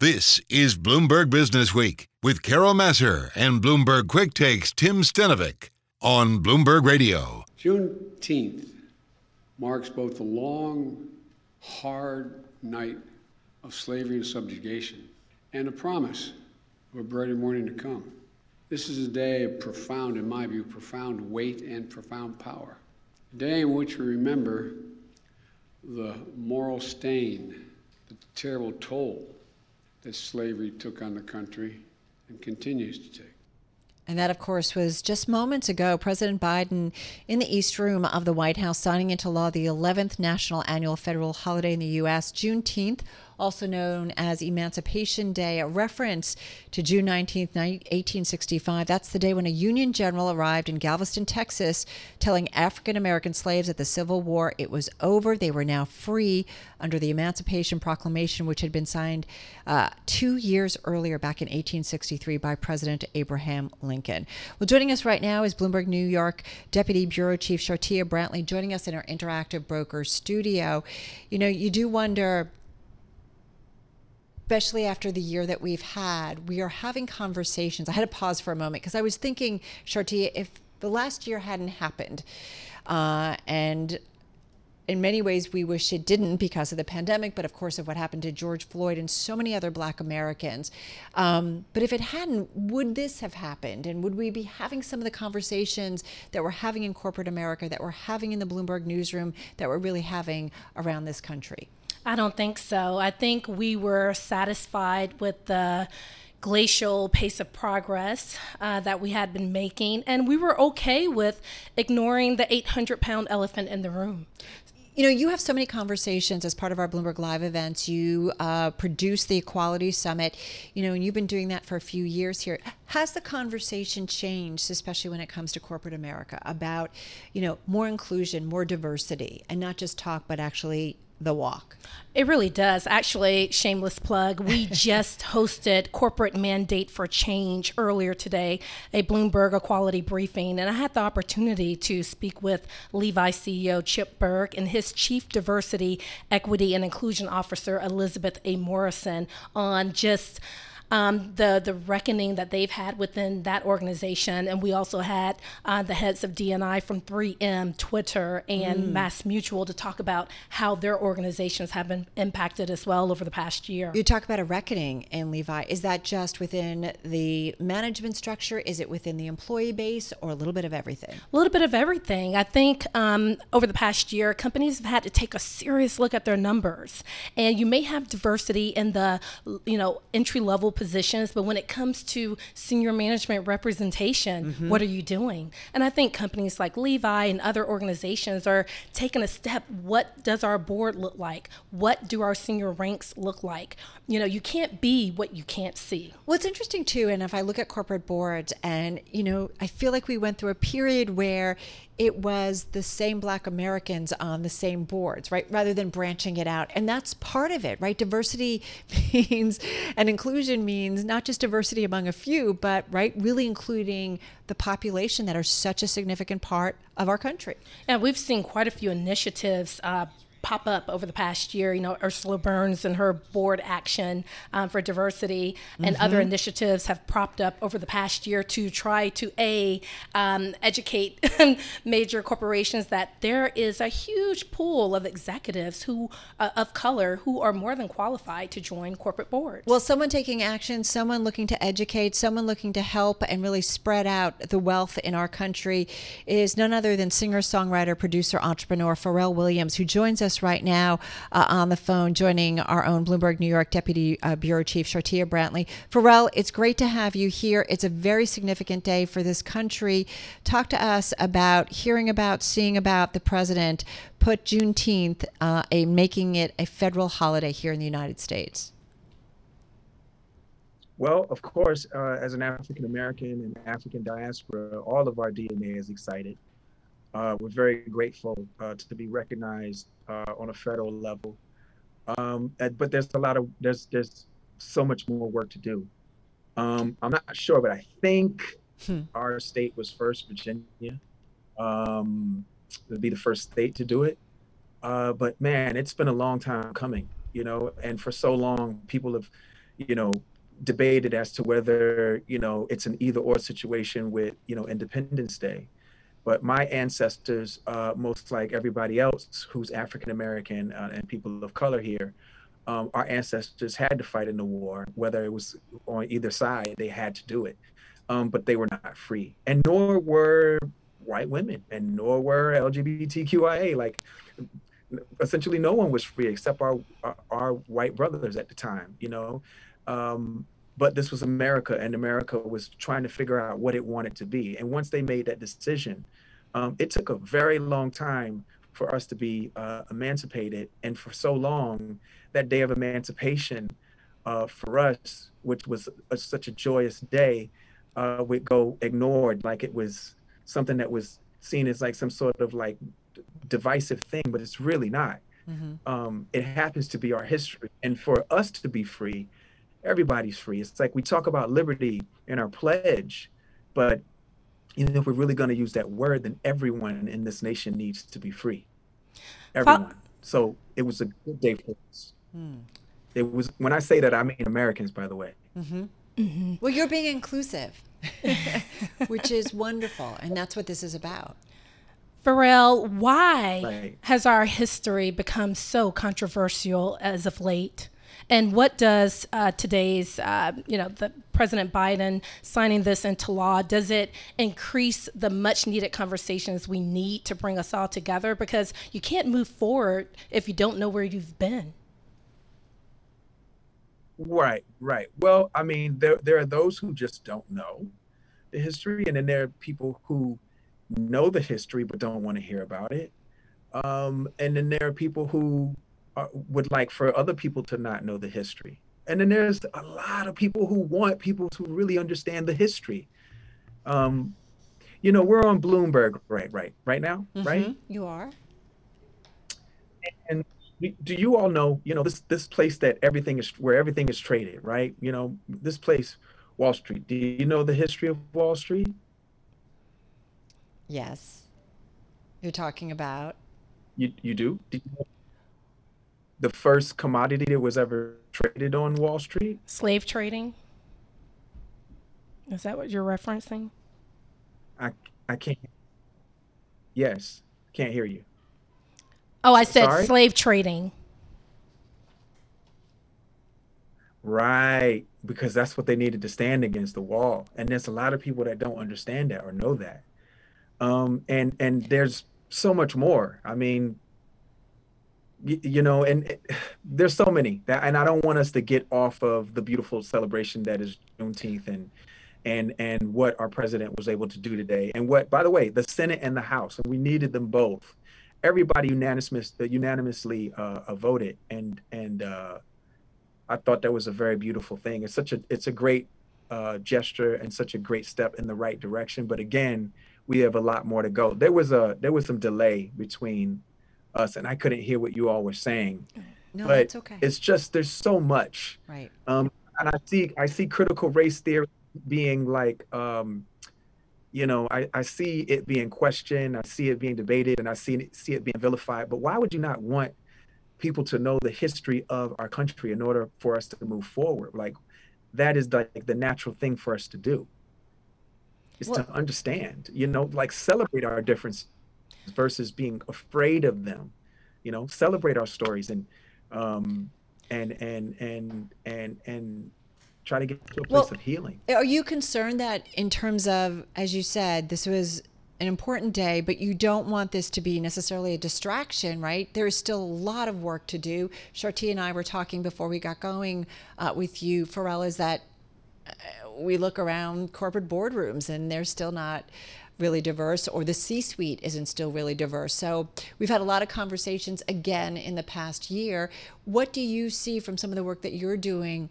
This is Bloomberg Business Week with Carol Massar and Bloomberg Quick Takes Tim Stenovec on Bloomberg Radio. Juneteenth marks both the long, hard night of slavery and subjugation and a promise of a brighter morning to come. This is a day of profound, in my view, profound weight and profound power. A day in which we remember the moral stain, the terrible toll that slavery took on the country and continues to take. And that, of course, was just moments ago. President Biden in the East Room of the White House signing into law the 11th national annual federal holiday in the U.S., Juneteenth, also known as Emancipation Day, a reference to June 19, 1865. That's the day when a Union general arrived in Galveston, Texas, telling African American slaves that the Civil War it was over. They were now free under the Emancipation Proclamation, which had been signed uh, two years earlier, back in 1863, by President Abraham Lincoln. Well, joining us right now is Bloomberg New York Deputy Bureau Chief Shartia Brantley, joining us in our Interactive Broker studio. You know, you do wonder especially after the year that we've had, we are having conversations. I had to pause for a moment because I was thinking, Shartia, if the last year hadn't happened, uh, and in many ways we wish it didn't because of the pandemic, but of course of what happened to George Floyd and so many other black Americans. Um, but if it hadn't, would this have happened? And would we be having some of the conversations that we're having in corporate America, that we're having in the Bloomberg newsroom, that we're really having around this country? I don't think so. I think we were satisfied with the glacial pace of progress uh, that we had been making, and we were okay with ignoring the 800 pound elephant in the room. You know, you have so many conversations as part of our Bloomberg Live events. You uh, produce the Equality Summit, you know, and you've been doing that for a few years here. Has the conversation changed, especially when it comes to corporate America, about, you know, more inclusion, more diversity, and not just talk, but actually the walk. It really does. Actually, shameless plug, we just hosted Corporate Mandate for Change earlier today, a Bloomberg Equality briefing, and I had the opportunity to speak with Levi CEO Chip Bergh and his Chief Diversity, Equity, and Inclusion Officer Elizabeth A. Morrison on just um, the the reckoning that they've had within that organization, and we also had uh, the heads of DNI from 3M, Twitter, and mm. Mass Mutual to talk about how their organizations have been impacted as well over the past year. You talk about a reckoning in Levi. Is that just within the management structure? Is it within the employee base, or a little bit of everything? A little bit of everything. I think um, over the past year, companies have had to take a serious look at their numbers, and you may have diversity in the you know entry level positions, but when it comes to senior management representation, mm-hmm. what are you doing? And I think companies like Levi and other organizations are taking a step. What does our board look like? What do our senior ranks look like? You know, you can't be what you can't see. Well, it's interesting too, and if I look at corporate boards, and you know, I feel like we went through a period where it was the same black Americans on the same boards, right? Rather than branching it out. And that's part of it, right? Diversity means and inclusion means not just diversity among a few, but right, really including the population that are such a significant part of our country. And we've seen quite a few initiatives uh, pop up over the past year. You know, Ursula Burns and her board action um, for diversity and mm-hmm. other initiatives have propped up over the past year to try to a um, educate major corporations that there is a huge pool of executives who uh, of color who are more than qualified to join corporate boards. Well, someone taking action, someone looking to educate, someone looking to help and really spread out the wealth in our country is none other than singer, songwriter, producer, entrepreneur Pharrell Williams, who joins us us right now uh, on the phone, joining our own Bloomberg New York Deputy uh, Bureau Chief Shartia Brantley. Pharrell, it's great to have you here. It's a very significant day for this country. Talk to us about hearing about, seeing about the president put Juneteenth, uh, a making it a federal holiday here in the United States. Well, of course, uh, as an African American and African diaspora, all of our DNA is excited. Uh, we're very grateful uh, to be recognized uh, on a federal level. Um, but there's a lot of there's there's so much more work to do. Um, I'm not sure, but I think hmm. our state was first, Virginia. Um, would be the first state to do it. Uh, but man, it's been a long time coming, you know, and for so long, people have, you know, debated as to whether you know it's an either or situation with you know Independence Day. But my ancestors, uh, most like everybody else who's African American uh, and people of color here, um, our ancestors had to fight in the war, whether it was on either side, they had to do it. Um, but they were not free, and nor were white women, and nor were LGBTQIA. Like, essentially, no one was free except our our, our white brothers at the time. You know, um, but this was America, and America was trying to figure out what it wanted to be. And once they made that decision, um, it took a very long time for us to be uh, emancipated. And for so long, that day of emancipation uh, for us, which was a, such a joyous day, uh, would go ignored like it was something that was seen as like some sort of like divisive thing, but it's really not. Mm-hmm. Um, it happens to be our history. And for us to be free, everybody's free. It's like we talk about liberty in our pledge, but you know, if we're really going to use that word, then everyone in this nation needs to be free. Everyone. so it was a good day for us. Hmm. It was when I say that I mean Americans, by the way. Mm-hmm. Mm-hmm. Well, you're being inclusive, which is wonderful, and that's what this is about. Pharrell, why right. has our history become so controversial as of late? And what does uh, today's, uh, you know, the President Biden signing this into law, does it increase the much needed conversations we need to bring us all together? Because you can't move forward if you don't know where you've been. Right, right. Well, I mean, there there are those who just don't know the history, and then there are people who know the history but don't want to hear about it. Um, and then there are people who would like for other people to not know the history. And then there's a lot of people who want people to really understand the history. Um, you know, we're on Bloomberg right, right, right now, mm-hmm. right? You are. And do you all know, you know, this this place that everything is where everything is traded, right? You know, this place, Wall Street. Do you know the history of Wall Street? Yes. You're talking about. You you do? do you know the first commodity that was ever traded on Wall Street? Slave trading. Is that what you're referencing? I I can't. Yes, can't hear you. Oh, I said Sorry? slave trading. Right, because that's what they needed to stand against the wall, and there's a lot of people that don't understand that or know that. Um, and and there's so much more. I mean, you, know, and it, there's so many that, and I don't want us to get off of the beautiful celebration that is Juneteenth and and and what our president was able to do today, and what, by the way, the Senate and the House, and we needed them both. Everybody unanimous, uh, unanimously uh, voted, and and uh, I thought that was a very beautiful thing. It's such a it's a great uh, gesture and such a great step in the right direction. But again, we have a lot more to go. There was a there was some delay between us, and I couldn't hear what you all were saying. No, but that's okay. It's just there's so much. Right. Um, and I see I see critical race theory being like, um, you know, I, I see it being questioned, I see it being debated, and I see it, see it being vilified. But why would you not want people to know the history of our country in order for us to move forward? Like that is like the natural thing for us to do. Is well, to understand, you know, like celebrate our differences versus being afraid of them you know celebrate our stories and um and and and and and try to get to a place well, of healing are you concerned that in terms of as you said this was an important day, but you don't want this to be necessarily a distraction, right? There is still a lot of work to do. Sharti and I were talking before we got going uh, with you, Pharrell, is that uh, we look around corporate boardrooms and they're still not really diverse or the C suite isn't still really diverse. So we've had a lot of conversations again in the past year. What do you see from some of the work that you're doing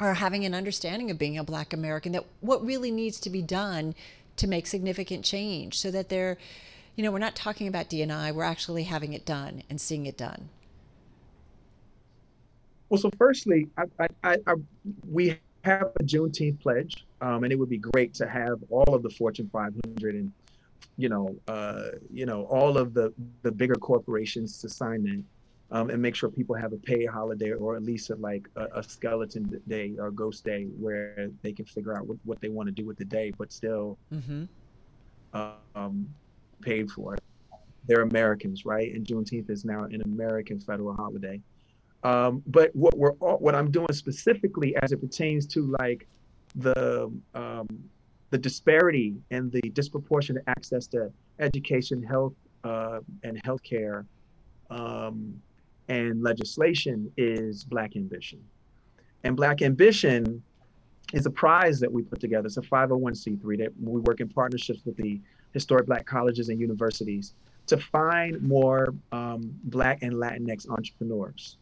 or having an understanding of being a black American that what really needs to be done to make significant change so that they're, you know, we're not talking about DNI, we're actually having it done and seeing it done. Well, so firstly, I, I, I, we have a Juneteenth pledge, um, and it would be great to have all of the Fortune 500 and you know, uh, you know, all of the the bigger corporations to sign that. um, and make sure people have a paid holiday or at least a, like a, a, skeleton day or ghost day where they can figure out what, what they want to do with the day, but still mm-hmm. um, paid for it. They're Americans, right? And Juneteenth is now an American federal holiday. Um, but what we're what I'm doing specifically as it pertains to like the um, the disparity and the disproportionate access to education, health, uh, and healthcare um, and legislation is Black Ambition. And Black Ambition is a prize that we put together. It's a 501c3 that we work in partnerships with the historic Black colleges and universities to find more um, Black and Latinx entrepreneurs.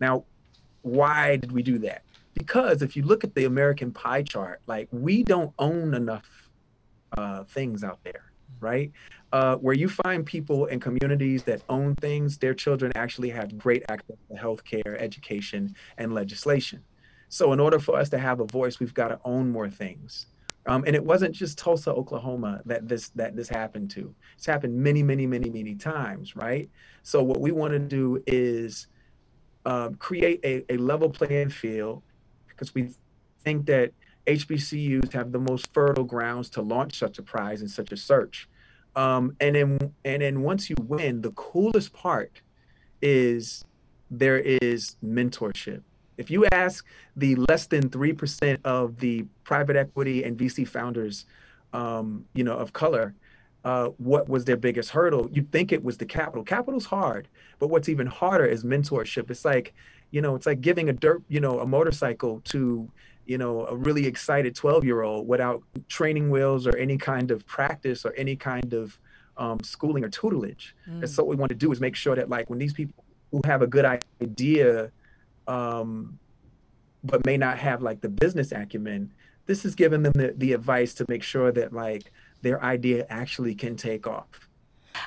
Now, why did we do that? Because if you look at the American pie chart, like we don't own enough uh, things out there, right? uh, where you find people in communities that own things, their children actually have great access to healthcare, education, and legislation. So, in order for us to have a voice, we've got to own more things. Um, and it wasn't just Tulsa, Oklahoma that this that this happened to. It's happened many, many, many, many times, right? So, what we want to do is uh, create a, a level playing field because we think that HBCUs have the most fertile grounds to launch such a prize and such a search. Um, and then and then once you win, the coolest part is there is mentorship. If you ask the less than three percent of the private equity and VC founders, um, you know, of color, uh, what was their biggest hurdle? You'd think it was the capital. Capital's hard, but what's even harder is mentorship. It's like, you know, it's like giving a dirt, you know, a motorcycle to you know, a really excited 12 year old without training wheels or any kind of practice or any kind of um, schooling or tutelage. Mm. And so what we want to do is make sure that like when these people who have a good idea, um, but may not have like the business acumen, this is giving them the, the advice to make sure that like their idea actually can take off.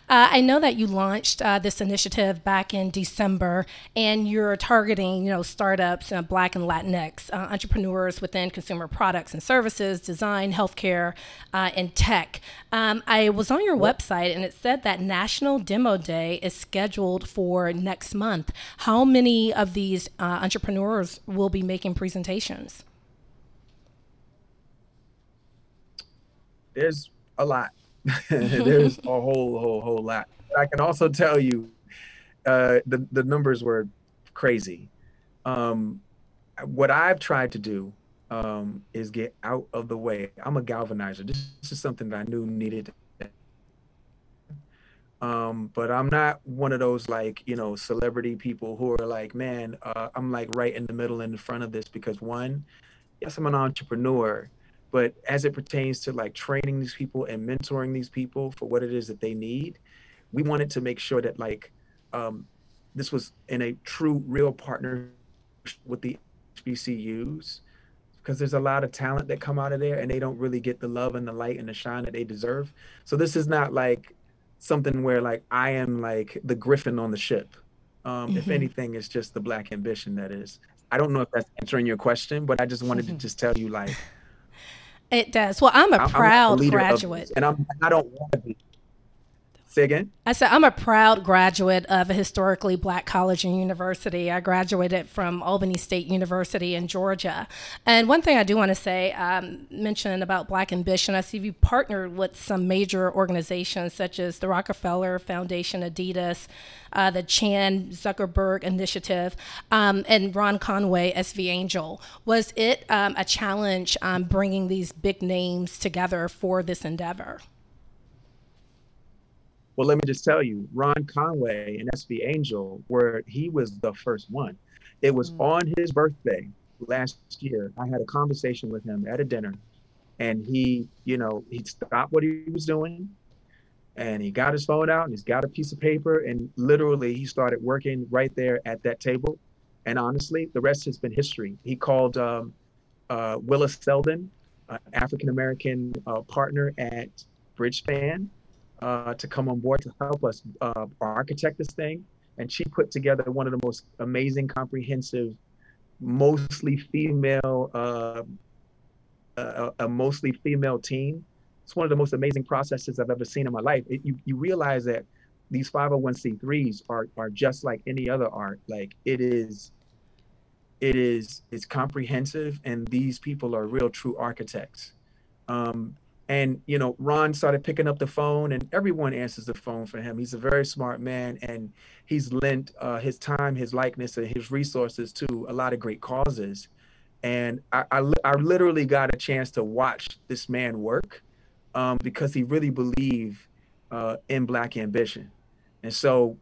Uh, I know that you launched uh, this initiative back in December, and you're targeting, you know, startups, uh, Black and Latinx uh, entrepreneurs within consumer products and services, design, healthcare, uh, and tech. Um, I was on your website, and it said that National Demo Day is scheduled for next month. How many of these uh, entrepreneurs will be making presentations? There's a lot. There's a whole, whole, whole lot. I can also tell you, uh, the the numbers were crazy. Um, what I've tried to do um, is get out of the way. I'm a galvanizer. This, this is something that I knew needed. Um, but I'm not one of those like you know celebrity people who are like, man, uh, I'm like right in the middle in the front of this because one, yes, I'm an entrepreneur, but as it pertains to like training these people and mentoring these people for what it is that they need, we wanted to make sure that like um, this was in a true, real partner with the HBCUs because there's a lot of talent that come out of there and they don't really get the love and the light and the shine that they deserve. So this is not like something where like I am like the griffin on the ship. Um, mm-hmm. If anything, it's just the black ambition that is. I don't know if that's answering your question, but I just wanted mm-hmm. to just tell you like it does. Well, I'm a I'm, proud I'm a graduate, and I'm I don't want to be. Say again. I said I'm a proud graduate of a historically black college and university. I graduated from Albany State University in Georgia. And one thing I do want to say, um, mention about Black Ambition, I see you partnered with some major organizations such as the Rockefeller Foundation, Adidas, uh, the Chan Zuckerberg Initiative, um, and Ron Conway, SV Angel. Was it um, a challenge um, bringing these big names together for this endeavor? Well, let me just tell you, Ron Conway and SV Angel, where he was the first one. It was mm. on his birthday last year. I had a conversation with him at a dinner, and he, you know, he stopped what he was doing, and he got his phone out and he's got a piece of paper, and literally he started working right there at that table. And honestly, the rest has been history. He called um, uh, Willa Seldon, an African American uh, partner at Bridgespan uh, to come on board to help us uh, architect this thing. And she put together one of the most amazing, comprehensive, mostly female, uh, a, a, mostly female team. It's one of the most amazing processes I've ever seen in my life. It, you, you realize that these 501c3s are are just like any other art. Like it is it is it's comprehensive and these people are real true architects. Um, and you know, Ron started picking up the phone and everyone answers the phone for him. He's a very smart man and he's lent uh, his time, his likeness, and his resources to a lot of great causes. And I, I, I literally got a chance to watch this man work um, because he really believed uh, in Black ambition. And so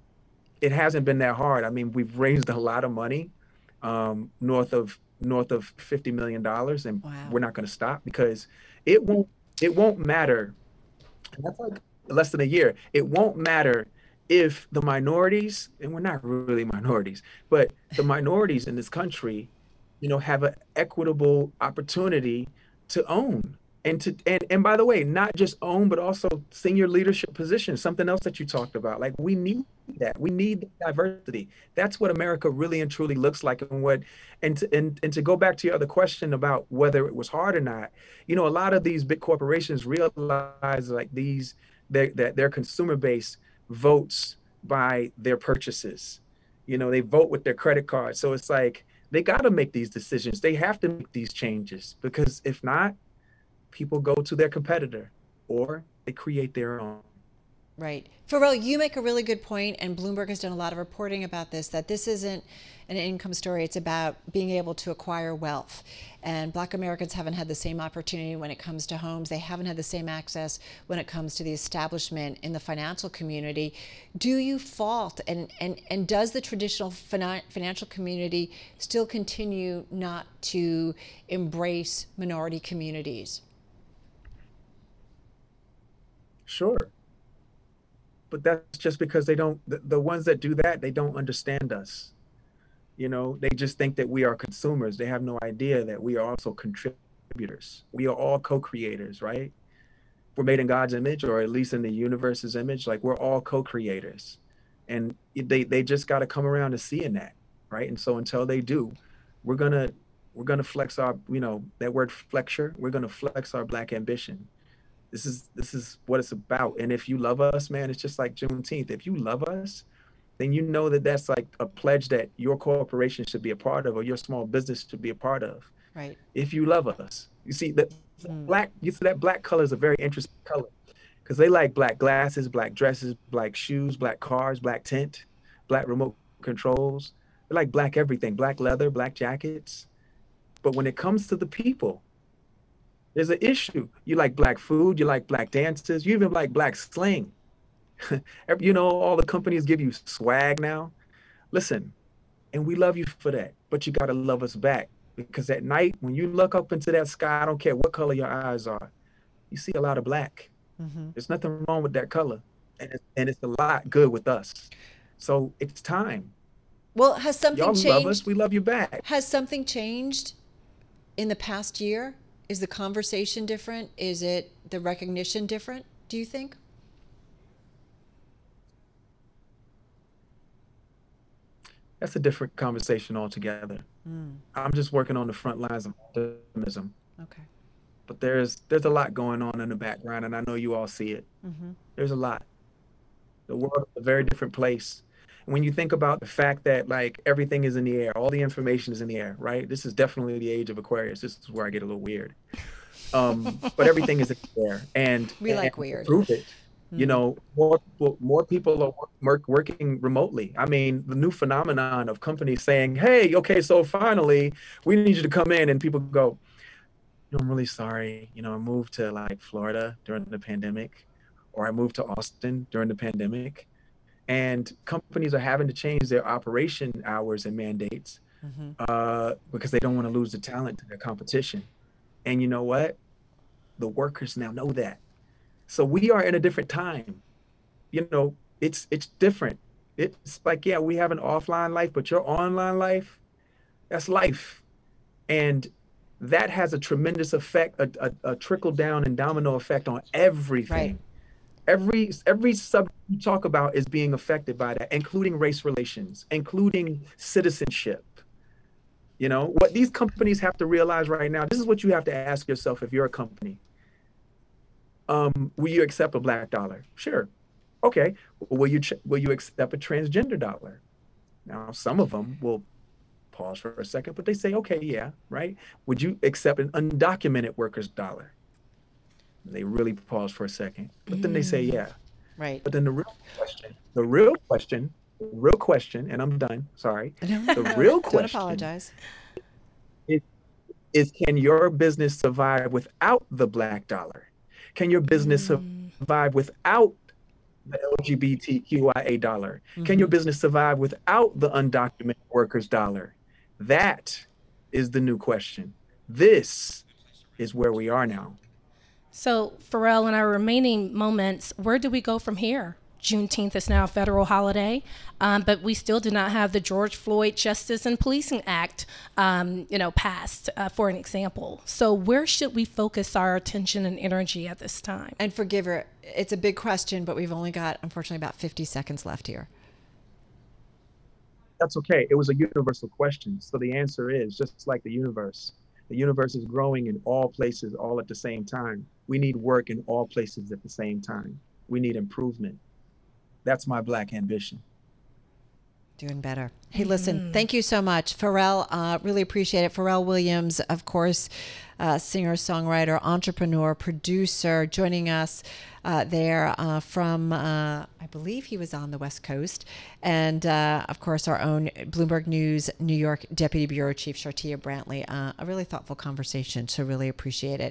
it hasn't been that hard. I mean, we've raised a lot of money, um, north of north of fifty million dollars, and wow. we're not going to stop because it won't it won't matter. That's like less than a year. It won't matter if the minorities, and we're not really minorities, but the minorities in this country, you know, have an equitable opportunity to own and to and and by the way not just own but also senior leadership positions something else that you talked about. Like we need that. We need diversity. That's what america really and truly looks like and what and to, and, and to go back to your other question about whether it was hard or not you know a lot of these big corporations realize like these that their, their consumer base votes by their purchases. You know they vote with their credit card so it's like they got to make these decisions. They have to make these changes because if not people go to their competitor or they create their own. Right. Pharrell, you make a really good point, and Bloomberg has done a lot of reporting about this that this isn't an income story. It's about being able to acquire wealth. And Black Americans haven't had the same opportunity when it comes to homes. They haven't had the same access when it comes to the establishment in the financial community. Do you fault, and, and, and does the traditional financial community still continue not to embrace minority communities? Sure. But that's just because they don't, the, the ones that do that, they don't understand us. You know, they just think that we are consumers. They have no idea that we are also contributors. We are all co creators, right? We're made in God's image, or at least in the universe's image. Like we're all co creators. And they, they just got to come around to seeing that, right? And so until they do, we're going to we're going to flex our you know that word flexure we're going to flex our black ambition this is this is what it's about. And if you love us, man, it's just like Juneteenth. If you love us, then you know that that's like a pledge that your corporation should be a part of, or your small business should be a part of. Right. If you love us, you see that mm. black. You see that black color is a very interesting color because they like black glasses, black dresses, black shoes, black cars, black tent, black remote controls. They like black everything, black leather, black jackets. But when it comes to the people, there's an issue. You like black food, you like black dances, you even like black slang. you know, all the companies give you swag now. Listen, and we love you for that, but you got to love us back because at night, when you look up into that sky, I don't care what color your eyes are, you see a lot of black. Mm-hmm. There's nothing wrong with that color, and it's, and it's a lot good with us. So it's time. Well, has something Y'all changed? love us. We love you back. Has something changed in the past year? Is the conversation different? Is it the recognition different, do you think? That's a different conversation altogether. Mm. I'm just working on the front lines of optimism. Okay. But there's there's a lot going on in the background, and I know you all see it. Mm-hmm. There's a lot. The world is a very different place when you think about the fact that like everything is in the air, all the information is in the air, right? This is definitely the age of Aquarius. This is where I get a little weird. Um, but everything is in the air, and we like weird. Prove it. Mm-hmm. You know, more people, more people are work, working remotely. I mean, the new phenomenon of companies saying, "Hey, okay, so finally, we need you to come in," and people go, "I'm really sorry. You know, I moved to like Florida during the pandemic, or I moved to Austin during the pandemic." And companies are having to change their operation hours and mandates mm-hmm. uh, because they don't want to lose the talent to their competition. And you know what? The workers now know that. So we are in a different time. You know, it's it's different. It's like yeah, we have an offline life, but your online life, that's life, and that has a tremendous effect, a, a, a trickle down and domino effect on everything. Right every every subject you talk about is being affected by that including race relations including citizenship you know what these companies have to realize right now this is what you have to ask yourself if you're a company um, will you accept a black dollar sure Okay, will you will you accept a transgender dollar? Now, some of them will pause for a second, but they say, okay, yeah, right. Would you accept an undocumented worker's dollar? They really pause for a second, but then they say, mm. yeah. Right. But then the real question, the real question, real question, and I'm done. Sorry. The real Don't question apologize. is can your business survive without the black dollar? Can your business mm. survive without the LGBTQIA dollar? Can your mm-hmm. business survive without the undocumented workers dollar? That is the new question. This is where we are now. So, Pharrell, in our remaining moments, where do we go from here? Juneteenth is now a federal holiday, um, but we still do not have the George Floyd Justice and Policing Act, um, you know, passed, uh, for an example. So, where should we focus our attention and energy at this time? And forgive her, it's a big question, but we've only got, unfortunately, about 50 seconds left here. That's okay. It was a universal question. So the answer is just like the universe. The universe is growing in all places all at the same time. We need work in all places at the same time. We need improvement. That's my black ambition. Doing better. Hey, listen, thank you so much. Pharrell, uh, really appreciate it. Pharrell Williams, of course, uh, singer, songwriter, entrepreneur, producer, joining us uh, there uh, from, uh, I believe he was on the West Coast. And uh, of course, our own Bloomberg News New York Deputy Bureau Chief Shartia Brantley. Uh, a really thoughtful conversation, so really appreciate it.